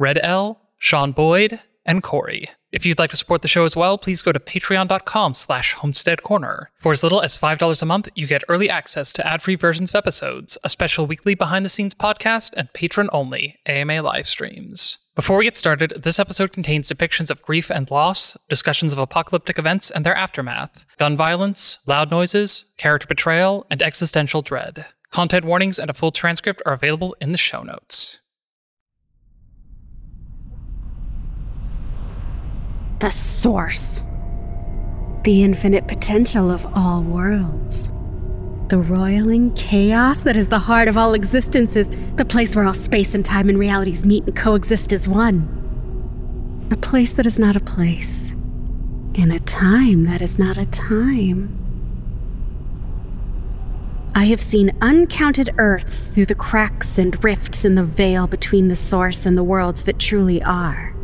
Red L, Sean Boyd, and Corey. If you'd like to support the show as well, please go to patreon.com slash homestead corner. For as little as $5 a month, you get early access to ad-free versions of episodes, a special weekly behind-the-scenes podcast, and patron-only AMA live streams. Before we get started, this episode contains depictions of grief and loss, discussions of apocalyptic events and their aftermath, gun violence, loud noises, character betrayal, and existential dread. Content warnings and a full transcript are available in the show notes. The source. The infinite potential of all worlds. The roiling chaos that is the heart of all existences, the place where all space and time and realities meet and coexist as one. A place that is not a place, in a time that is not a time. I have seen uncounted Earths through the cracks and rifts in the veil between the source and the worlds that truly are.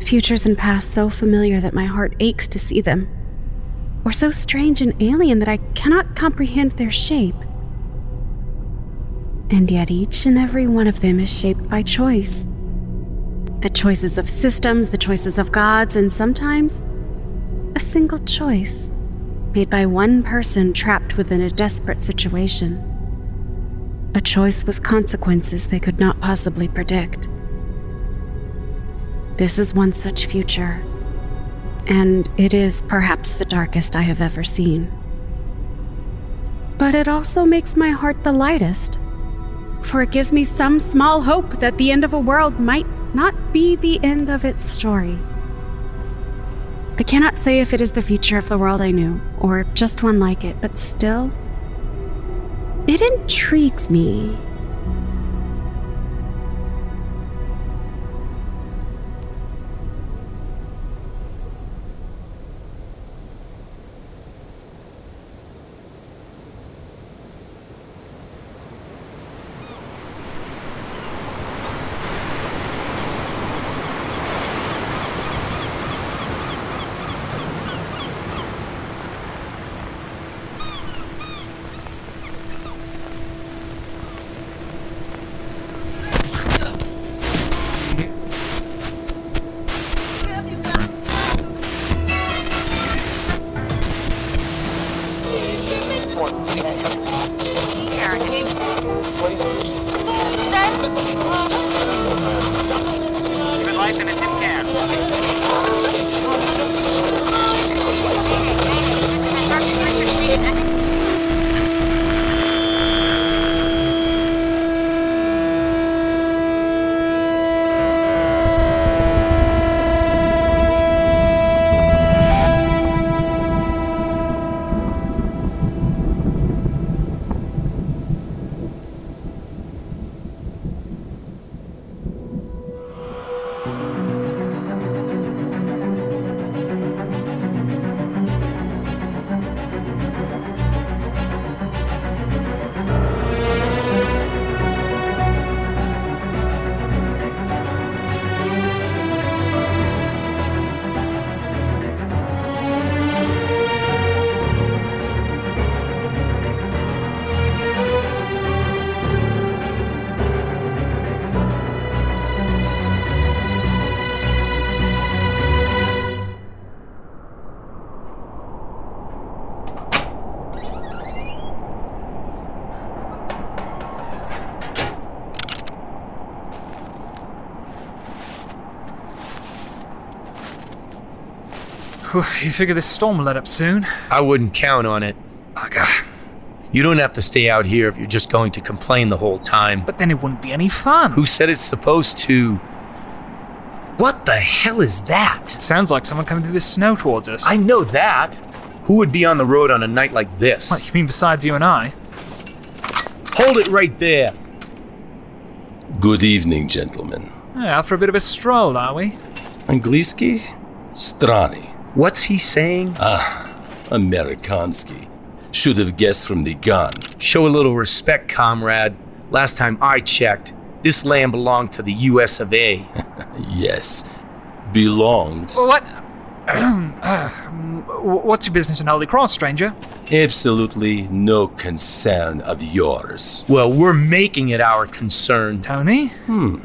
Futures and past so familiar that my heart aches to see them, or so strange and alien that I cannot comprehend their shape. And yet each and every one of them is shaped by choice. The choices of systems, the choices of gods, and sometimes a single choice made by one person trapped within a desperate situation. A choice with consequences they could not possibly predict. This is one such future, and it is perhaps the darkest I have ever seen. But it also makes my heart the lightest, for it gives me some small hope that the end of a world might not be the end of its story. I cannot say if it is the future of the world I knew, or just one like it, but still, it intrigues me. You figure this storm will let up soon? I wouldn't count on it. Ugh. You don't have to stay out here if you're just going to complain the whole time. But then it wouldn't be any fun. Who said it's supposed to? What the hell is that? Sounds like someone coming through the snow towards us. I know that. Who would be on the road on a night like this? What, you mean besides you and I? Hold it right there. Good evening, gentlemen. Yeah, out for a bit of a stroll, are we? Angliski? Strani. What's he saying? Ah, Amerikansky. Should have guessed from the gun. Show a little respect, comrade. Last time I checked, this land belonged to the US of A. Yes. Belonged. What? Uh, What's your business in Holy Cross, stranger? Absolutely no concern of yours. Well, we're making it our concern. Tony? Hmm.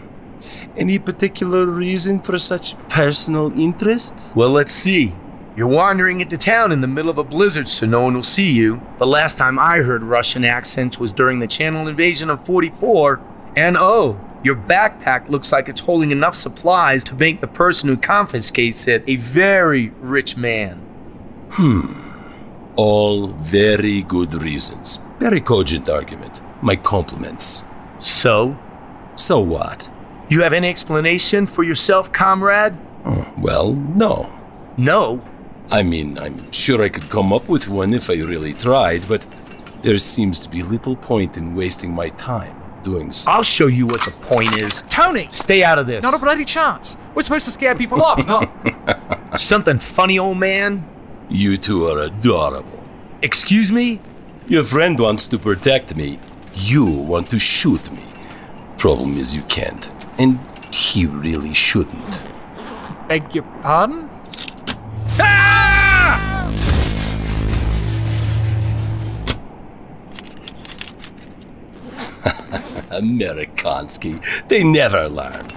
Any particular reason for such personal interest? Well, let's see. You're wandering into town in the middle of a blizzard so no one will see you. The last time I heard Russian accents was during the Channel invasion of 44. And oh, your backpack looks like it's holding enough supplies to make the person who confiscates it a very rich man. Hmm. All very good reasons. Very cogent argument. My compliments. So? So what? You have any explanation for yourself, comrade? Oh, well, no. No? I mean, I'm sure I could come up with one if I really tried, but there seems to be little point in wasting my time doing so. I'll show you what the point is. Tony! Stay out of this. Not a bloody chance. We're supposed to scare people off, not. Something funny, old man? You two are adorable. Excuse me? Your friend wants to protect me. You want to shoot me. Problem is, you can't. And he really shouldn't. Beg your pardon? Amerikansky. They never learn.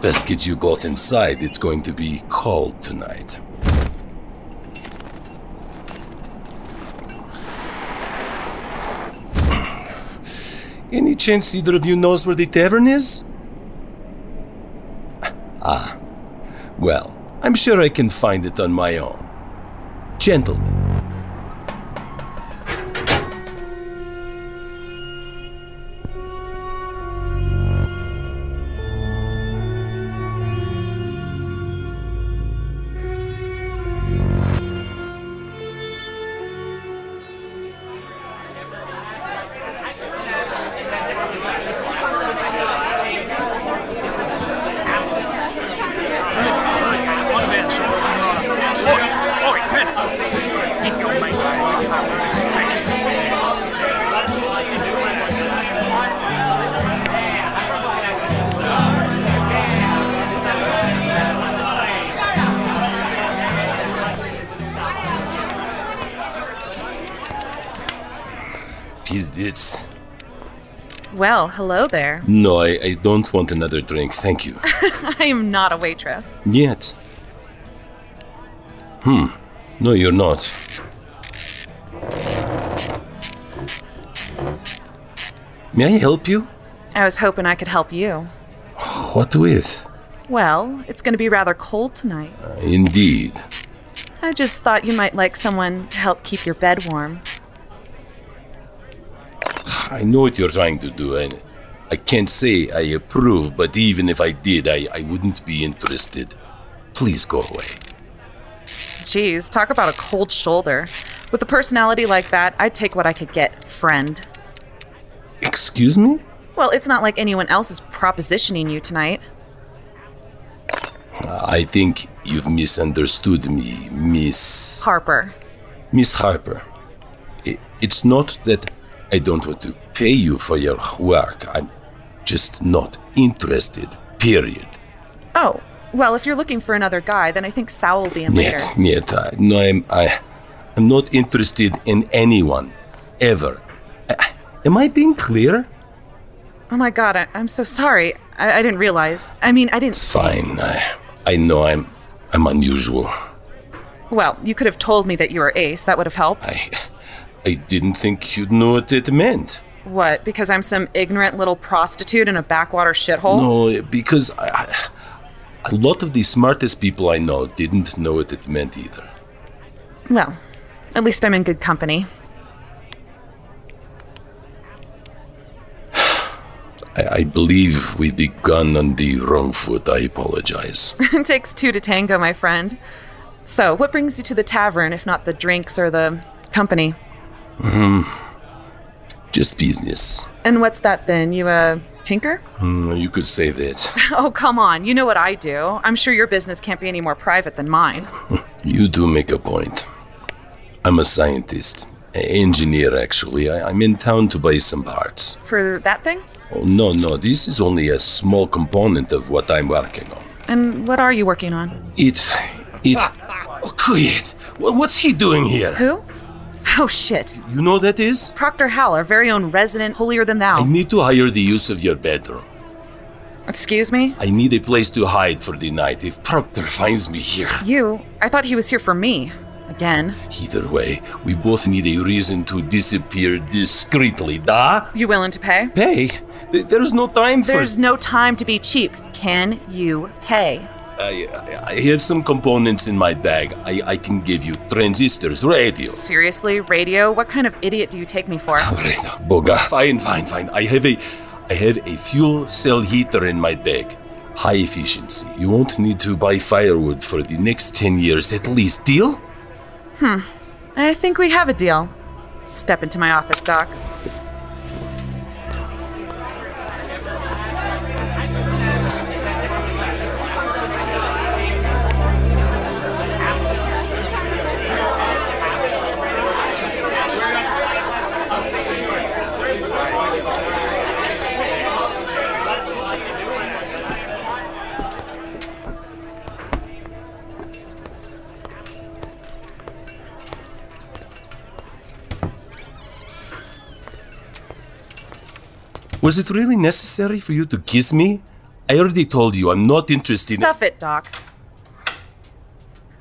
Best get you both inside. It's going to be cold tonight. Any chance either of you knows where the tavern is? Ah. Well, I'm sure I can find it on my own. Gentlemen. Hello there. No, I, I don't want another drink, thank you. I am not a waitress. Yet. Hmm. No, you're not. May I help you? I was hoping I could help you. What with? Well, it's going to be rather cold tonight. Uh, indeed. I just thought you might like someone to help keep your bed warm. I know what you're trying to do, and I can't say I approve, but even if I did, I, I wouldn't be interested. Please go away. Geez, talk about a cold shoulder. With a personality like that, I'd take what I could get, friend. Excuse me? Well, it's not like anyone else is propositioning you tonight. I think you've misunderstood me, Miss. Harper. Miss Harper. It's not that I don't want to pay you for your work. I'm just not interested, period. Oh, well, if you're looking for another guy, then I think Sal will be in later. Niet, niet. I, no, I'm, I, I'm not interested in anyone, ever. I- am I being clear? Oh my god, I, I'm so sorry. I, I didn't realize. I mean, I didn't. It's fine. I, I know I'm, I'm unusual. Well, you could have told me that you were Ace. That would have helped. I, I didn't think you'd know what it meant. What, because I'm some ignorant little prostitute in a backwater shithole? No, because I, a lot of the smartest people I know didn't know what it meant either. Well, at least I'm in good company. I, I believe we've begun on the wrong foot. I apologize. it takes two to tango, my friend. So, what brings you to the tavern if not the drinks or the company? Hmm. Just business. And what's that then? You a tinker? Hmm, you could say that. Oh, come on. You know what I do. I'm sure your business can't be any more private than mine. You do make a point. I'm a scientist, an engineer actually. I, I'm in town to buy some parts. For that thing? Oh, no, no, this is only a small component of what I'm working on. And what are you working on? It. It. Oh, quiet! What's he doing here? Who? Oh, shit. You know that is? Proctor Howell, our very own resident holier than thou. I need to hire the use of your bedroom. Excuse me? I need a place to hide for the night if Proctor finds me here. You? I thought he was here for me. Again. Either way, we both need a reason to disappear discreetly, da? You willing to pay? Pay? Th- There's no time for. There's no time to be cheap. Can you pay? I, I- have some components in my bag. I, I can give you transistors, radio. Seriously, radio? What kind of idiot do you take me for? Boga. Fine, fine, fine. I have a, I have a fuel cell heater in my bag. High efficiency. You won't need to buy firewood for the next ten years at least. Deal? Hmm. I think we have a deal. Step into my office, Doc. Was it really necessary for you to kiss me? I already told you I'm not interested. Stuff it, Doc.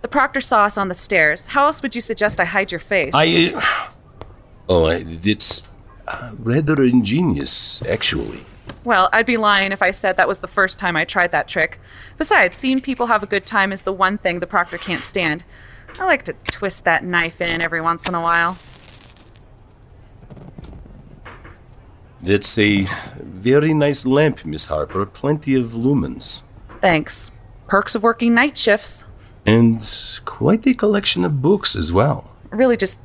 The proctor saw us on the stairs. How else would you suggest I hide your face? I. uh, Oh, it's uh, rather ingenious, actually. Well, I'd be lying if I said that was the first time I tried that trick. Besides, seeing people have a good time is the one thing the proctor can't stand. I like to twist that knife in every once in a while. That's a very nice lamp, Miss Harper. Plenty of lumens. Thanks. Perks of working night shifts. And quite a collection of books as well. Really just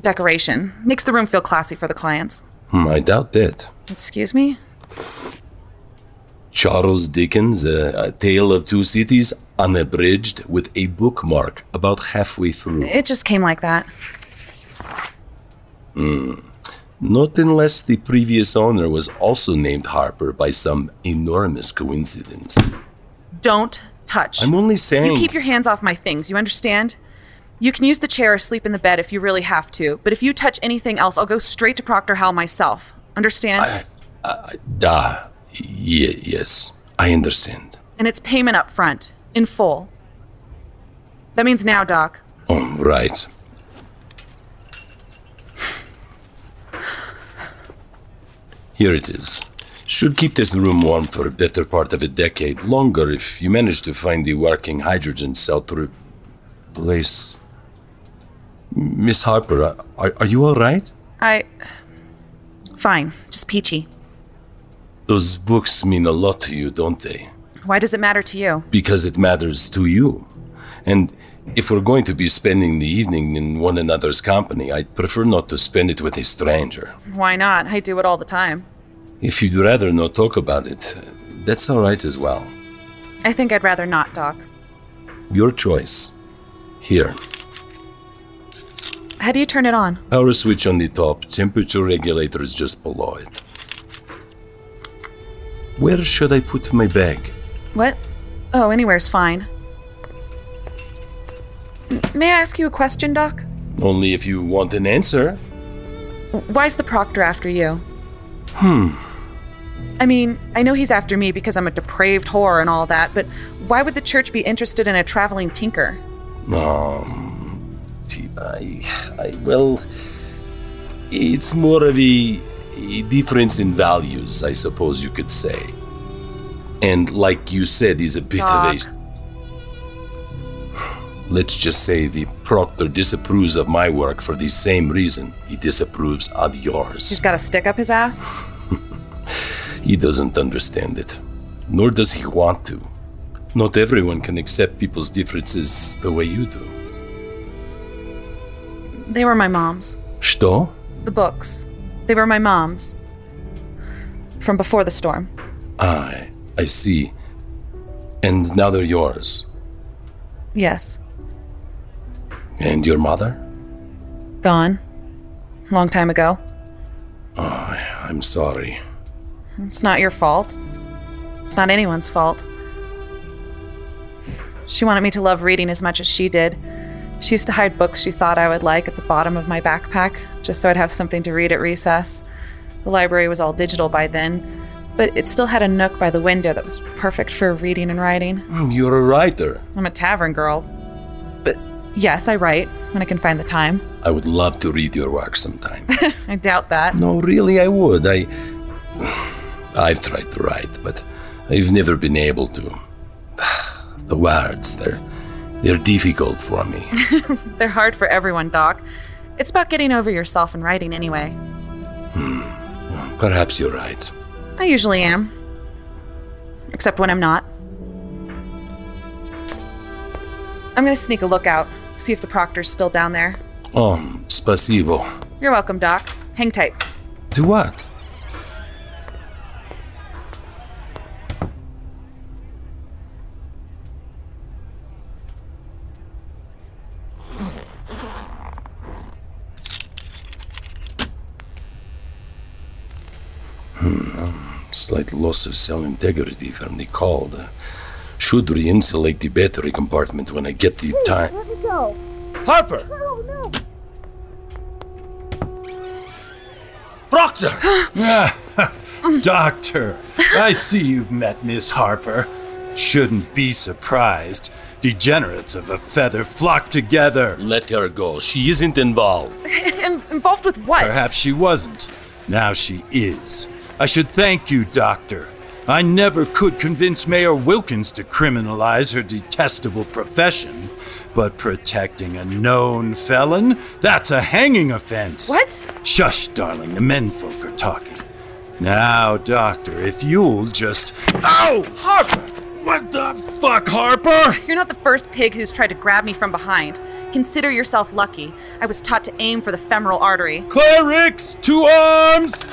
decoration. Makes the room feel classy for the clients. Hmm, I doubt that. Excuse me? Charles Dickens, uh, A Tale of Two Cities, unabridged, with a bookmark about halfway through. It just came like that. Hmm. Not unless the previous owner was also named Harper by some enormous coincidence. Don't touch. I'm only saying. You keep your hands off my things, you understand? You can use the chair or sleep in the bed if you really have to, but if you touch anything else, I'll go straight to Proctor Howell myself. Understand? I, I, da, ye- yes, I understand. and it's payment up front, in full. That means now, Doc. Oh, right. Here it is. Should keep this room warm for a better part of a decade longer if you manage to find the working hydrogen cell to replace. Miss Harper, are, are you all right? I. Fine, just peachy. Those books mean a lot to you, don't they? Why does it matter to you? Because it matters to you. And if we're going to be spending the evening in one another's company, I'd prefer not to spend it with a stranger. Why not? I do it all the time. If you'd rather not talk about it, that's all right as well. I think I'd rather not, Doc. Your choice. Here, How do you turn it on? power switch on the top, temperature regulator is just below it. Where should I put my bag? What? Oh, anywhere's fine. M- May I ask you a question, Doc? Only if you want an answer. Why's the proctor after you? Hmm. I mean, I know he's after me because I'm a depraved whore and all that, but why would the church be interested in a traveling tinker? Um, I, I, well, it's more of a a difference in values, I suppose you could say. And like you said, he's a bit of a. Let's just say the proctor disapproves of my work for the same reason he disapproves of yours. He's got a stick up his ass? He doesn't understand it, nor does he want to. Not everyone can accept people's differences the way you do. They were my mom's. Что? The books. They were my mom's. From before the storm. I, I see. And now they're yours. Yes. And your mother? Gone. Long time ago. Oh, I'm sorry. It's not your fault. It's not anyone's fault. She wanted me to love reading as much as she did. She used to hide books she thought I would like at the bottom of my backpack, just so I'd have something to read at recess. The library was all digital by then, but it still had a nook by the window that was perfect for reading and writing. Mm, you're a writer. I'm a tavern girl. But yes, I write when I can find the time. I would love to read your work sometime. I doubt that. no, really, I would. I. I've tried to write, but I've never been able to. The words, they're. They're difficult for me. They're hard for everyone, Doc. It's about getting over yourself and writing anyway. Hmm. Perhaps you're right. I usually am. Except when I'm not. I'm gonna sneak a look out, see if the proctor's still down there. Oh, spasibo. You're welcome, Doc. Hang tight. To what? Hmm, um, slight loss of cell integrity from the cold. Should re-insulate the battery compartment when I get the time. Let me go. Harper! No, no. Proctor! Ah, Doctor, I see you've met Miss Harper. Shouldn't be surprised. Degenerates of a feather flock together. Let her go. She isn't involved. Im- involved with what? Perhaps she wasn't. Now she is. I should thank you, Doctor. I never could convince Mayor Wilkins to criminalize her detestable profession, but protecting a known felon? That's a hanging offense. What? Shush, darling, the menfolk are talking. Now, Doctor, if you'll just. Ow! Harper! What the fuck, Harper? You're not the first pig who's tried to grab me from behind. Consider yourself lucky. I was taught to aim for the femoral artery. Clerics, two arms!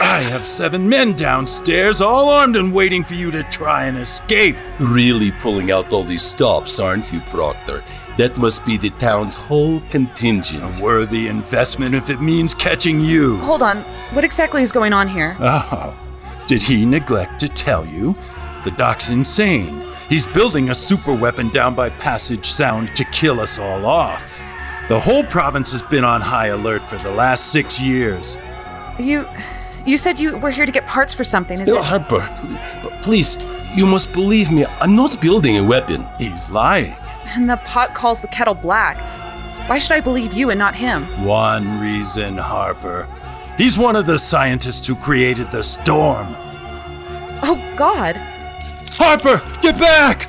I have seven men downstairs, all armed and waiting for you to try and escape. Really pulling out all these stops, aren't you, Proctor? That must be the town's whole contingent. A worthy investment if it means catching you. Hold on. What exactly is going on here? Oh, did he neglect to tell you? The doc's insane. He's building a super weapon down by Passage Sound to kill us all off. The whole province has been on high alert for the last six years. You. You said you were here to get parts for something, is it? Harper, please, you must believe me. I'm not building a weapon. He's lying. And the pot calls the kettle black. Why should I believe you and not him? One reason, Harper. He's one of the scientists who created the storm. Oh, God. Harper, get back!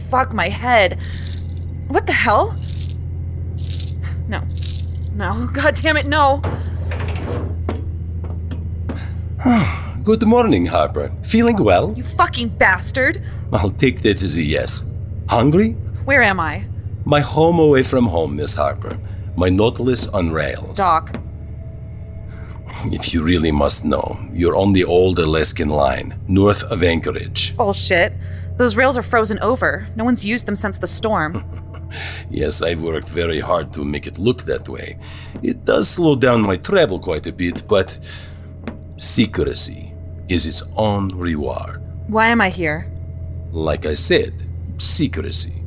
fuck my head. What the hell? No. No. God damn it, no. Good morning, Harper. Feeling well? You fucking bastard. I'll take that as a yes. Hungry? Where am I? My home away from home, Miss Harper. My Nautilus on rails. Doc. If you really must know, you're on the old Alaskan line, north of Anchorage. Bullshit. Those rails are frozen over. No one's used them since the storm. Yes, I've worked very hard to make it look that way. It does slow down my travel quite a bit, but secrecy is its own reward. Why am I here? Like I said, secrecy.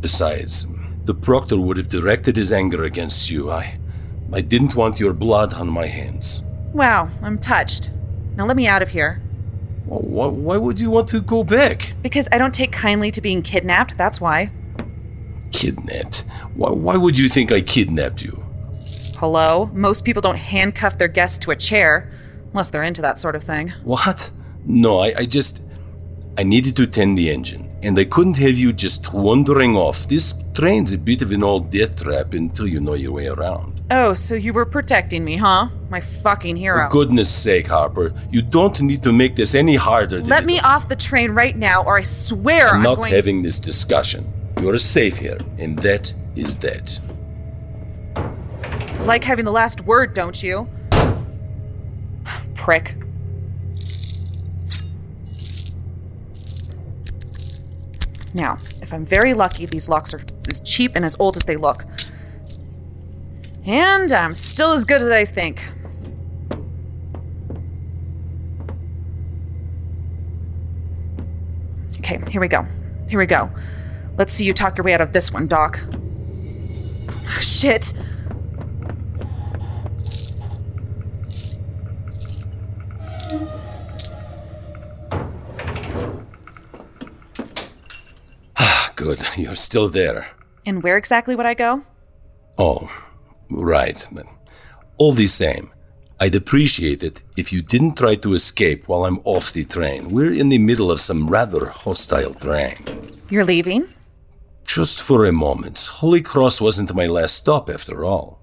Besides, the proctor would have directed his anger against you. I I didn't want your blood on my hands. Wow, I'm touched. Now let me out of here. Why, why would you want to go back? Because I don't take kindly to being kidnapped, that's why. Kidnapped? Why, why would you think I kidnapped you? Hello? Most people don't handcuff their guests to a chair, unless they're into that sort of thing. What? No, I, I just. I needed to tend the engine, and I couldn't have you just wandering off. This train's a bit of an old death trap until you know your way around. Oh, so you were protecting me, huh? My fucking hero. For goodness sake, Harper, you don't need to make this any harder than Let me off the train right now, or I swear I'm I'm not going. having this discussion. You're safe here, and that is that. Like having the last word, don't you? Prick. Now, if I'm very lucky, these locks are as cheap and as old as they look. And I'm still as good as I think. Okay, here we go. Here we go. Let's see you talk your way out of this one, Doc. Shit. Good, you're still there. And where exactly would I go? Oh, right. But All the same, I'd appreciate it if you didn't try to escape while I'm off the train. We're in the middle of some rather hostile terrain. You're leaving? Just for a moment. Holy Cross wasn't my last stop after all.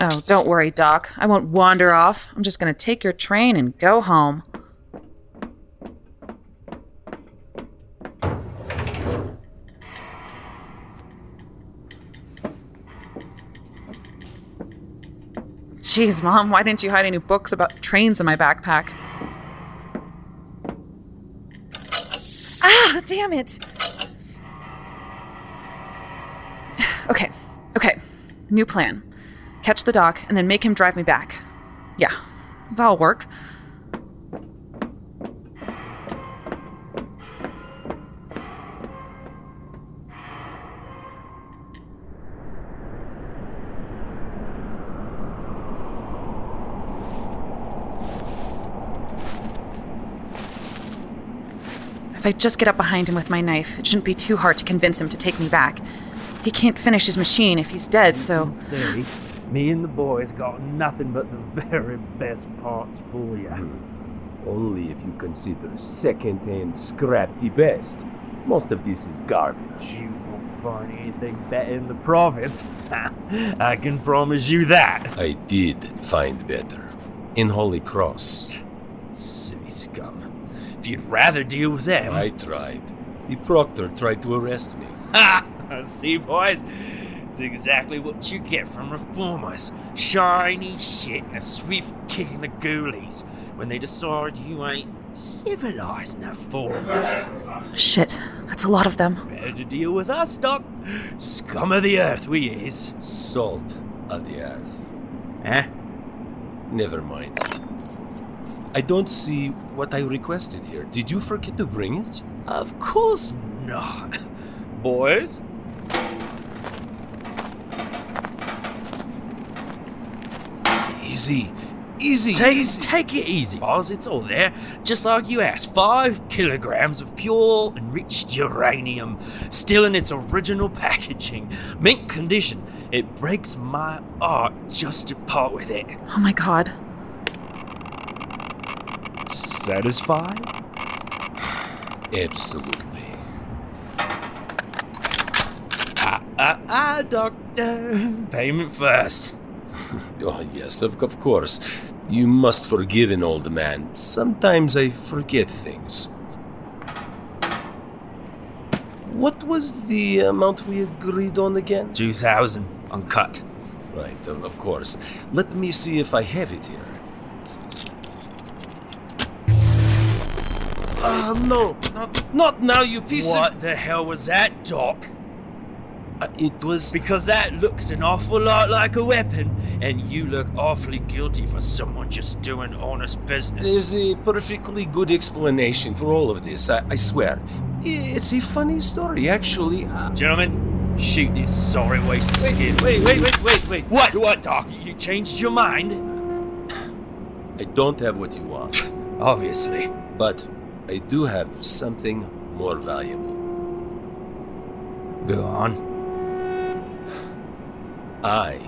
Oh, don't worry, Doc. I won't wander off. I'm just gonna take your train and go home. Jeez, Mom, why didn't you hide any books about trains in my backpack? Ah, damn it! Okay, okay, new plan. Catch the doc and then make him drive me back. Yeah, that'll work. If I just get up behind him with my knife, it shouldn't be too hard to convince him to take me back. He can't finish his machine if he's dead, so. Say, me and the boys got nothing but the very best parts for you. Hmm. Only if you consider second-hand scrap the best. Most of this is garbage. You won't find anything better in the province. I can promise you that. I did find better. In Holy Cross. Silly scum. If you'd rather deal with them. I tried. The proctor tried to arrest me. Ha! See, boys? It's exactly what you get from reformers. Shiny shit and a swift kick in the ghoulies when they decide you ain't civilized enough for them. Shit, that's a lot of them. Better to deal with us, Doc. Scum of the earth, we is. Salt of the earth. Eh? Never mind. I don't see what I requested here. Did you forget to bring it? Of course not. Boys? Easy. Easy. Take, easy. take it easy, boss. It's all there. Just like you asked. Five kilograms of pure enriched uranium, still in its original packaging. Mint condition. It breaks my heart just to part with it. Oh my god. Satisfied? Absolutely. Ah, ah, ah, doctor. Payment first. Oh, yes, of, of course. You must forgive an old man. Sometimes I forget things. What was the amount we agreed on again? 2,000. Uncut. Right, of, of course. Let me see if I have it here. Ah, no, not, not now, you piece What of. What the hell was that, Doc? Uh, it was. Because that looks an awful lot like a weapon, and you look awfully guilty for someone just doing honest business. There's a perfectly good explanation for all of this, I, I swear. It's a funny story, actually. Uh, Gentlemen, shoot this sorry waste of skin. wait, wait, wait, wait, wait. What, what, Doc? You changed your mind? I don't have what you want. Obviously. But I do have something more valuable. Go on. I.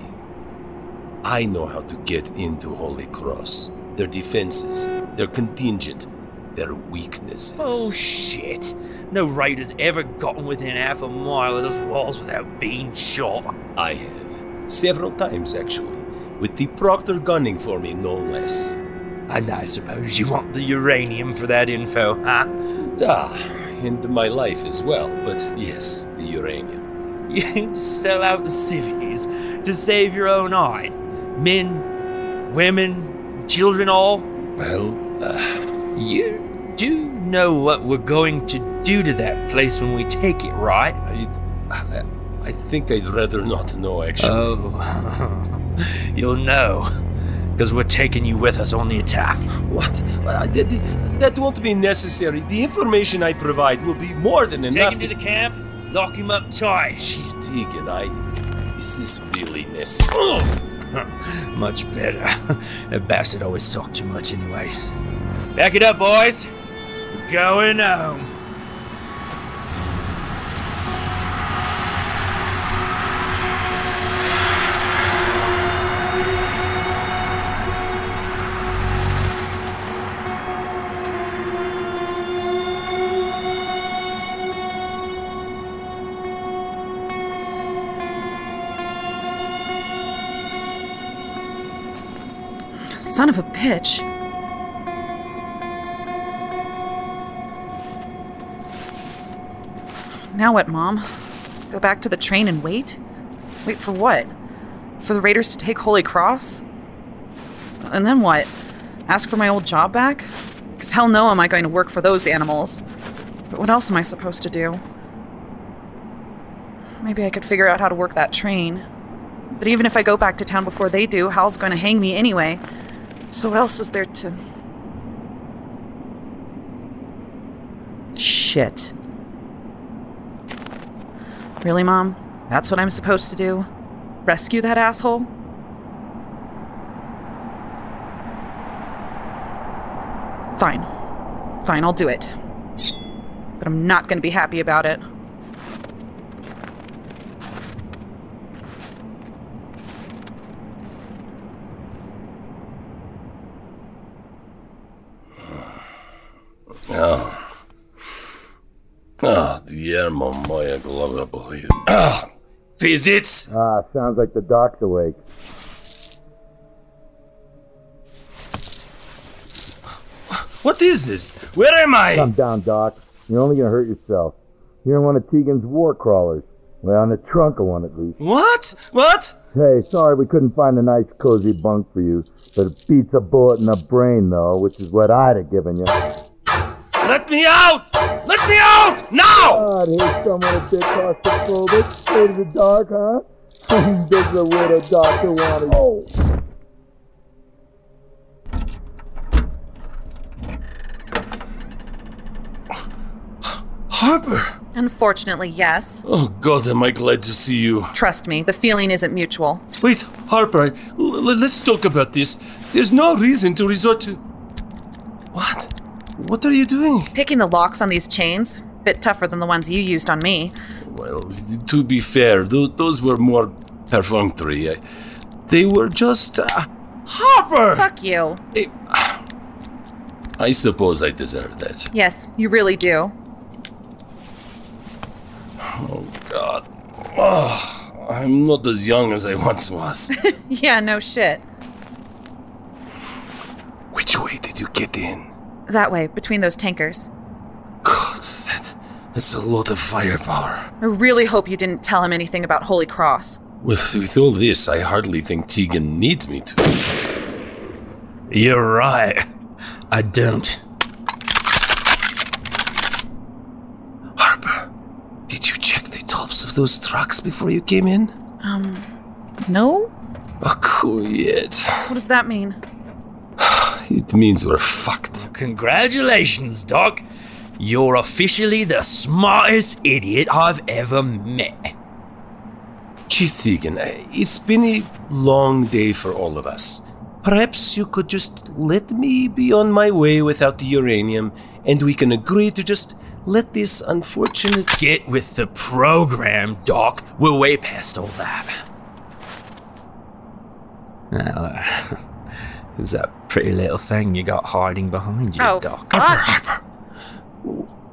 I know how to get into Holy Cross. Their defenses, their contingent, their weaknesses. Oh, shit. No raider's ever gotten within half a mile of those walls without being shot. I have. Several times, actually. With the Proctor gunning for me, no less. And I suppose you want the uranium for that info, huh? Ah, and my life as well, but yes, the uranium. You'd sell out the civvies to save your own eye. Men, women, children, all. Well, uh, You do know what we're going to do to that place when we take it, right? I, I, think I'd rather not know, actually. Oh, you'll know. Because we're taking you with us on the attack. What? Uh, that, that won't be necessary. The information I provide will be more than enough. Take him to the camp, lock him up tight. Gee, Teagan, I. Is this really necessary? much better. that bastard always talked too much, anyways. Back it up, boys. We're going home. Son of a bitch. Now what, Mom? Go back to the train and wait? Wait for what? For the Raiders to take Holy Cross? And then what? Ask for my old job back? Because hell no am I going to work for those animals. But what else am I supposed to do? Maybe I could figure out how to work that train. But even if I go back to town before they do, Howell's going to hang me anyway. So what else is there to. Shit. Really, Mom? That's what I'm supposed to do? Rescue that asshole? Fine. Fine, I'll do it. But I'm not gonna be happy about it. Oh. Oh, Guillermo moja głowa boli. Ah, visits? Ah, sounds like the doc's awake. What is this? Where am I? Calm down, Doc. You're only gonna hurt yourself. You're in one of Teagan's war crawlers. Well, in the trunk of one at least. What? What? Hey, sorry we couldn't find a nice cozy bunk for you, but it beats a bullet in the brain, though, which is what I'd have given you. Let me out! Let me out! Now! God, here's someone a bit claustrophobic. Straight in the dark, huh? Does the widow doctor want to... Oh! Harper! Unfortunately, yes. Oh, God, am I glad to see you. Trust me, the feeling isn't mutual. Wait, Harper, l- l- let's talk about this. There's no reason to resort to. What? What are you doing? Picking the locks on these chains, bit tougher than the ones you used on me. Well, to be fair, th- those were more perfunctory. I- they were just. Uh, Harper! Fuck you. I suppose I deserve that. Yes, you really do. Oh, God. Oh, I'm not as young as I once was. yeah, no shit. Which way did you get in? That way, between those tankers. God, that, that's a lot of firepower. I really hope you didn't tell him anything about Holy Cross. With, with all this, I hardly think Teagan needs me to. You're right. I don't. Harper, did you check the tops of those trucks before you came in? Um, no? Oh, quiet. What does that mean? It means we're fucked. Congratulations, Doc. You're officially the smartest idiot I've ever met. Uh, it's been a long day for all of us. Perhaps you could just let me be on my way without the uranium, and we can agree to just let this unfortunate. Get with the program, Doc. We're way past all that. Uh, who's that pretty little thing you got hiding behind you, Oh, Doc? fuck.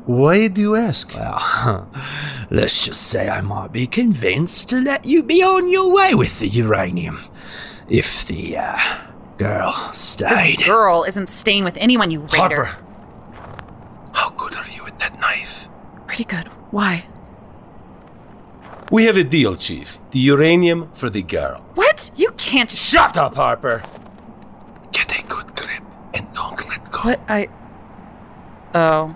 Why do you ask? Well, let's just say I might be convinced to let you be on your way with the uranium. If the, uh, girl stayed. This girl isn't staying with anyone, you raider. Harper! How good are you with that knife? Pretty good. Why? We have a deal, Chief. The uranium for the girl. What? You can't. Shut up, Harper! Get a good grip and don't let go. What? I. Oh.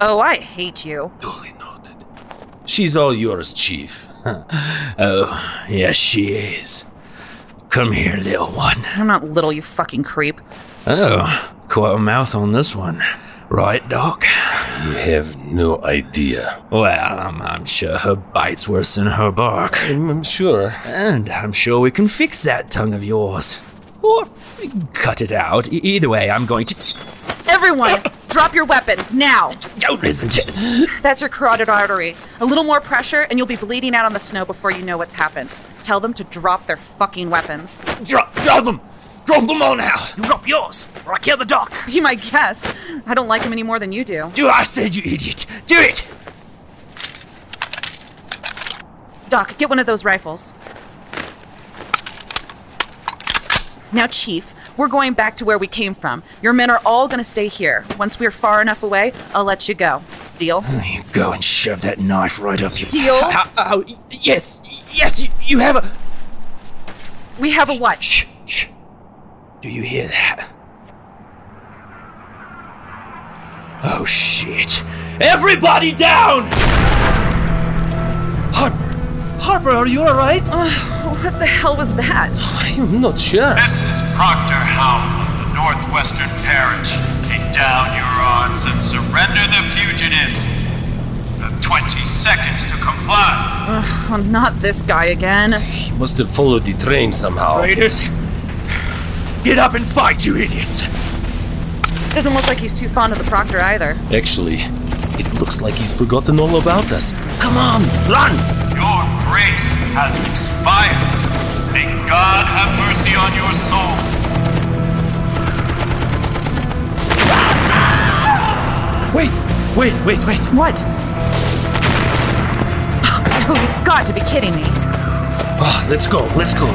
Oh, I hate you. Duly noted. She's all yours, Chief. oh, yes, she is. Come here, little one. I'm not little, you fucking creep. Oh, quite a mouth on this one. Right, Doc? You have no idea. Well, I'm, I'm sure her bite's worse than her bark. I'm, I'm sure. And I'm sure we can fix that tongue of yours. Or cut it out. E- either way, I'm going to. Everyone, drop your weapons now. Don't listen to. That's your carotid artery. A little more pressure, and you'll be bleeding out on the snow before you know what's happened. Tell them to drop their fucking weapons. Drop, drop them! Drop them all now! You drop yours, or I kill the doc. Be my guest. I don't like him any more than you do. Do I said, you idiot! Do it! Doc, get one of those rifles. Now, Chief, we're going back to where we came from. Your men are all gonna stay here. Once we're far enough away, I'll let you go. Deal? You go and shove that knife right up your. Deal? Ow, ow, oh, yes, yes, you, you have a. We have a what? Shh, shh. Do you hear that? Oh shit! Everybody down! Harper! Harper, are you alright? What the hell was that? I'm not sure. This is Proctor Howell of the Northwestern Parish. Take down your arms and surrender the fugitives. You have 20 seconds to comply. Uh, not this guy again. He must have followed the train somehow. Raiders, get up and fight, you idiots! Doesn't look like he's too fond of the proctor either. Actually, it looks like he's forgotten all about us. Come on, run! Your grace has expired. May God have mercy on your souls. Wait, wait, wait, wait. What? Oh, you've got to be kidding me. Oh, let's go, let's go.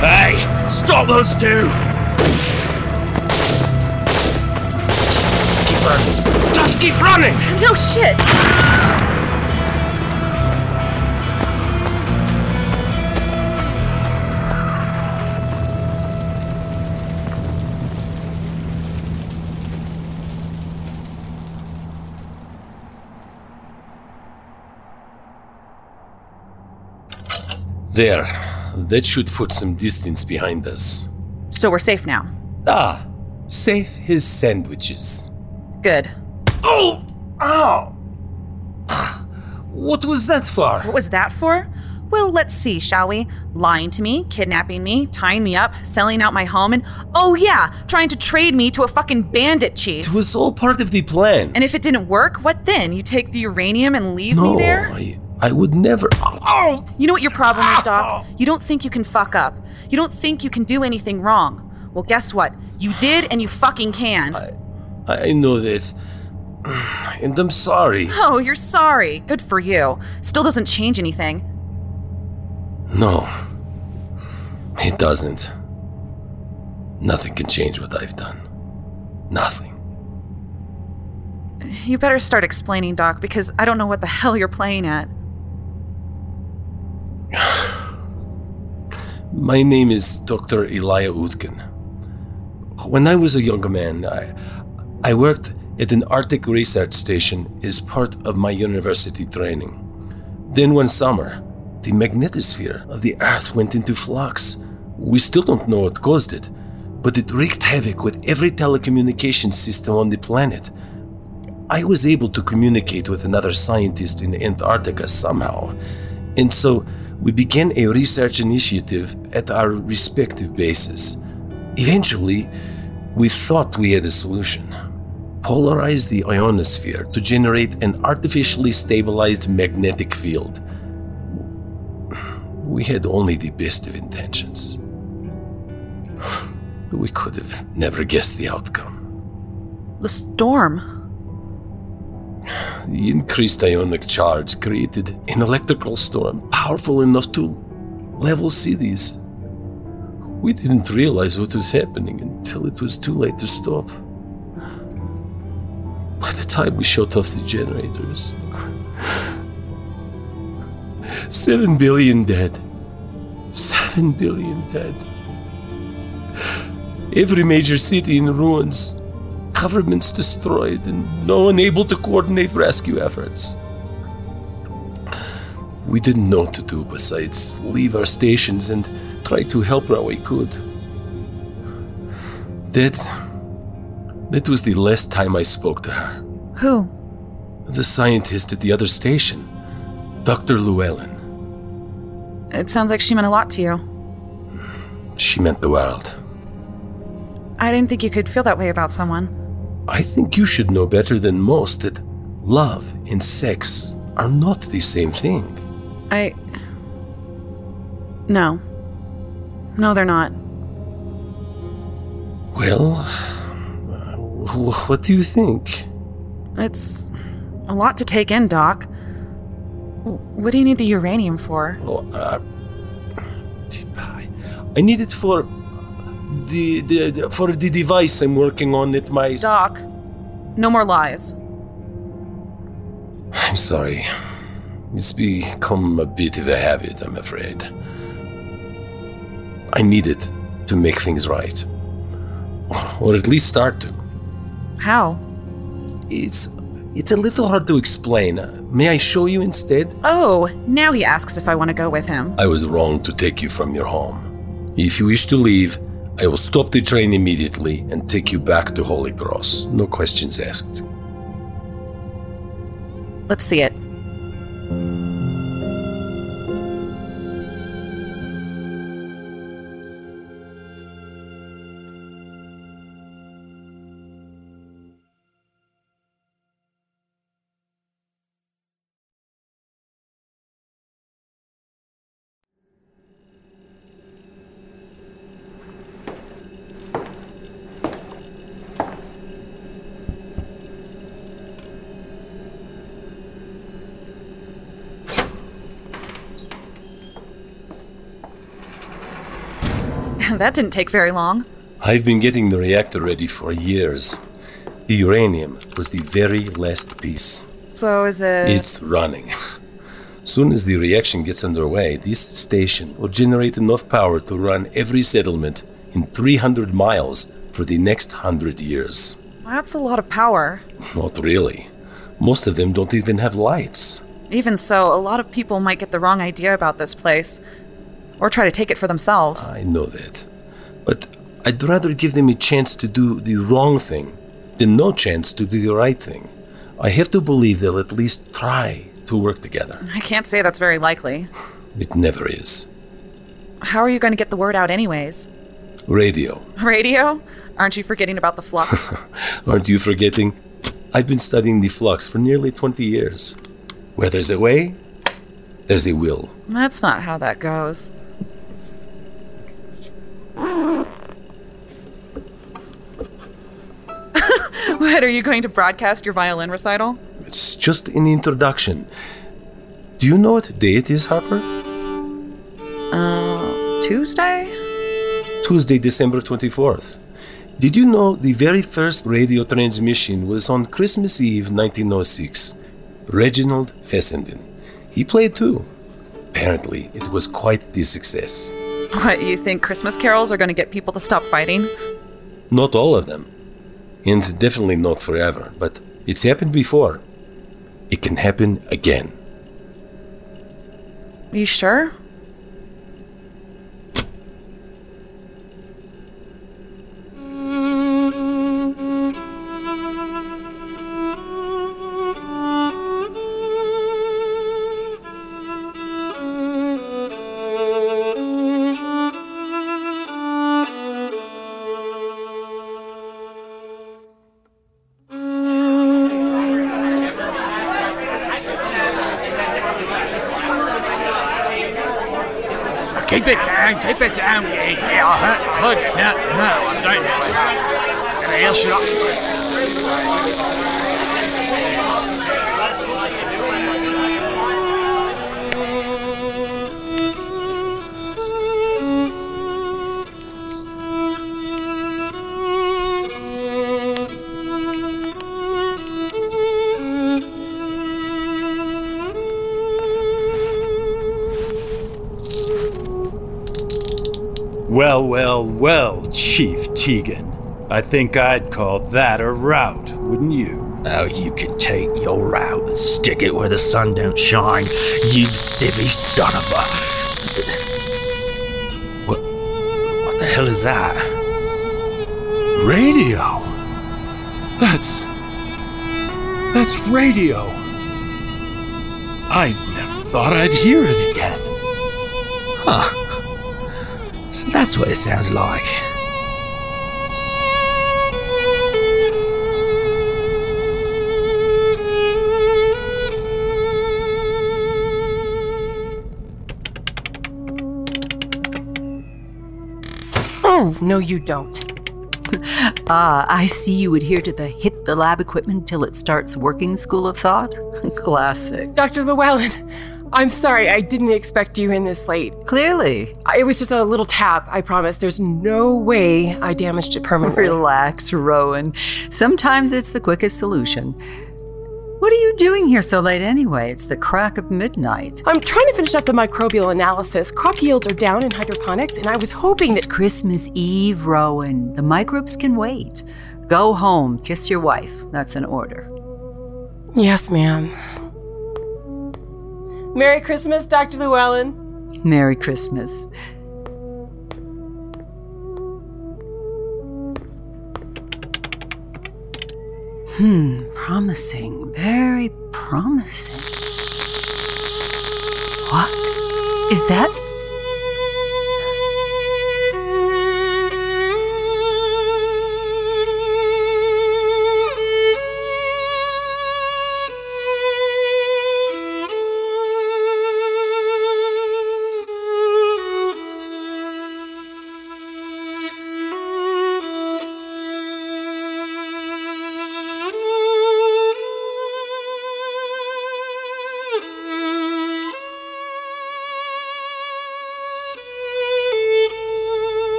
Hey, stop those two! Keep. Just keep running! No shit! There. That should put some distance behind us. So we're safe now. Ah, safe his sandwiches. Good. Oh! Ow! What was that for? What was that for? Well, let's see, shall we? Lying to me, kidnapping me, tying me up, selling out my home, and oh yeah, trying to trade me to a fucking bandit chief. It was all part of the plan. And if it didn't work, what then? You take the uranium and leave no, me there? I, I would never. Oh! You know what your problem is, Doc? You don't think you can fuck up. You don't think you can do anything wrong. Well, guess what? You did, and you fucking can. I, I know this. And I'm sorry. Oh, you're sorry. Good for you. Still doesn't change anything. No. It doesn't. Nothing can change what I've done. Nothing. You better start explaining, Doc, because I don't know what the hell you're playing at. My name is Dr. Elia Utkin. When I was a young man, I, I worked at an Arctic research station as part of my university training. Then one summer, the magnetosphere of the Earth went into flux. We still don't know what caused it, but it wreaked havoc with every telecommunication system on the planet. I was able to communicate with another scientist in Antarctica somehow, and so we began a research initiative at our respective bases. Eventually, we thought we had a solution. Polarize the ionosphere to generate an artificially stabilized magnetic field. We had only the best of intentions. But we could have never guessed the outcome. The storm. The increased ionic charge created an electrical storm powerful enough to level cities. We didn't realize what was happening until it was too late to stop. By the time we shut off the generators, seven billion dead. Seven billion dead. Every major city in ruins governments destroyed, and no one able to coordinate rescue efforts. We didn't know what to do besides leave our stations and try to help where we could. That. That was the last time I spoke to her. Who? The scientist at the other station, Dr. Llewellyn. It sounds like she meant a lot to you. She meant the world. I didn't think you could feel that way about someone. I think you should know better than most that love and sex are not the same thing. I. No. No, they're not. Well, what do you think? It's a lot to take in, Doc. What do you need the uranium for? Oh, uh, I need it for the, the, the for the device I'm working on at my. Doc, no more lies. I'm sorry. It's become a bit of a habit, I'm afraid. I need it to make things right. Or at least start to. How? It's it's a little hard to explain. Uh, May I show you instead? Oh, now he asks if I want to go with him. I was wrong to take you from your home. If you wish to leave, I will stop the train immediately and take you back to Holy Cross. No questions asked. Let's see it. That didn't take very long. I've been getting the reactor ready for years. The uranium was the very last piece. So is it. It's running. Soon as the reaction gets underway, this station will generate enough power to run every settlement in 300 miles for the next hundred years. That's a lot of power. Not really. Most of them don't even have lights. Even so, a lot of people might get the wrong idea about this place. Or try to take it for themselves. I know that. But I'd rather give them a chance to do the wrong thing than no chance to do the right thing. I have to believe they'll at least try to work together. I can't say that's very likely. It never is. How are you going to get the word out, anyways? Radio. Radio? Aren't you forgetting about the flux? Aren't you forgetting? I've been studying the flux for nearly 20 years. Where there's a way, there's a will. That's not how that goes. what, are you going to broadcast your violin recital? It's just an introduction. Do you know what day it is, Harper? Uh, Tuesday? Tuesday, December 24th. Did you know the very first radio transmission was on Christmas Eve 1906? Reginald Fessenden. He played too. Apparently, it was quite the success. What, you think Christmas carols are going to get people to stop fighting? Not all of them. And definitely not forever, but it's happened before. It can happen again. You sure? Keep it down, keep it down. Yeah, yeah I heard, I heard it. No, no, I don't know what happens. Everybody else shut up. Well, well, Chief Teagan. I think I'd call that a rout, wouldn't you? Oh, you can take your route and stick it where the sun don't shine, you civvy son of a. What? What the hell is that? Radio? That's. That's radio. I never thought I'd hear it again. Huh. So that's what it sounds like. Oh, no, you don't. ah, I see you adhere to the hit the lab equipment till it starts working school of thought. Classic. Dr. Llewellyn, I'm sorry, I didn't expect you in this late. Clearly. It was just a little tap, I promise. There's no way I damaged it permanently. Relax, Rowan. Sometimes it's the quickest solution. What are you doing here so late anyway? It's the crack of midnight. I'm trying to finish up the microbial analysis. Crop yields are down in hydroponics, and I was hoping It's that. Christmas Eve, Rowan. The microbes can wait. Go home, kiss your wife. That's an order. Yes, ma'am. Merry Christmas, Dr. Llewellyn. Merry Christmas. Hmm, promising. Very promising. What? Is that?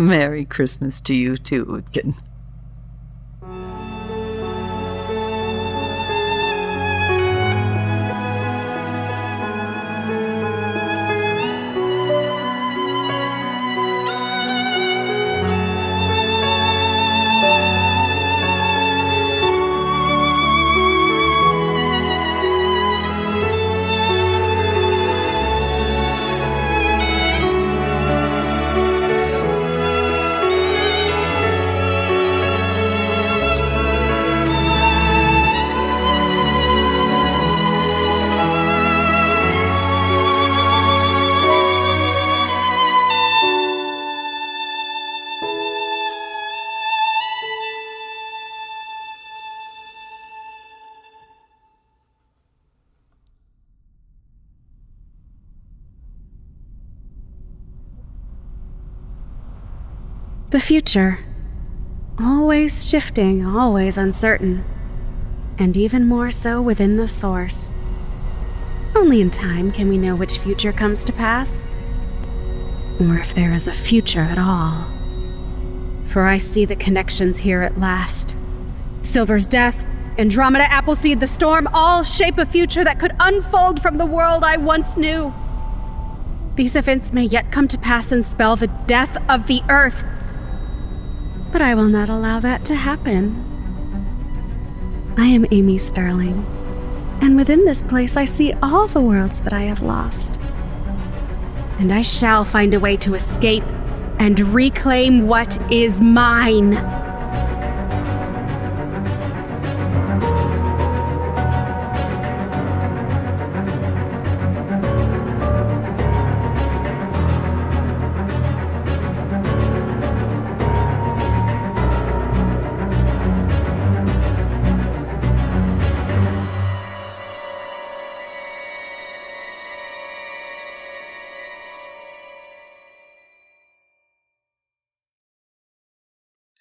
Merry Christmas to you too, Utkin. Future. Always shifting, always uncertain. And even more so within the source. Only in time can we know which future comes to pass. Or if there is a future at all. For I see the connections here at last. Silver's death, Andromeda Appleseed, the storm, all shape a future that could unfold from the world I once knew. These events may yet come to pass and spell the death of the Earth. But I will not allow that to happen. I am Amy Sterling, and within this place I see all the worlds that I have lost. And I shall find a way to escape and reclaim what is mine.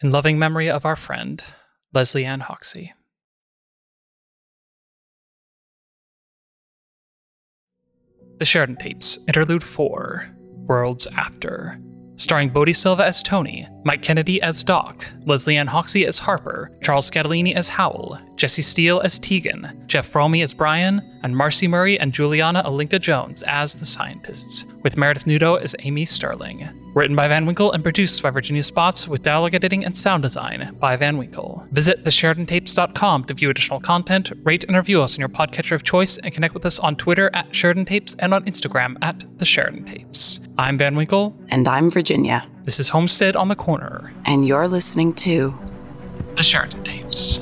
In loving memory of our friend, Lesley-Anne Hoxie. The Sheridan Tapes, Interlude 4, Worlds After. Starring Bohdi Silva as Tony, Mike Kennedy as Doc, Lesley-Anne Hoxie as Harper, Charles Scatolini as Howell, Jesse Steele as Teagan, Jeff Frome as Bryon, and Marcy Murray and Juliana Olinka Jones as the scientists, with Meredith Nudo as Amy Sterling. Written by Van Winkle and produced by Virginia Spotts, with dialogue editing and sound design by Van Winkle. Visit thesheridantapes.com to view additional content, rate and review us on your podcatcher of choice, and connect with us on Twitter at Sheridan Tapes and on Instagram at The Sheridan Tapes. I'm Van Winkle. And I'm Virginia. This is Homestead on the Corner. And you're listening to The Sheridan Tapes.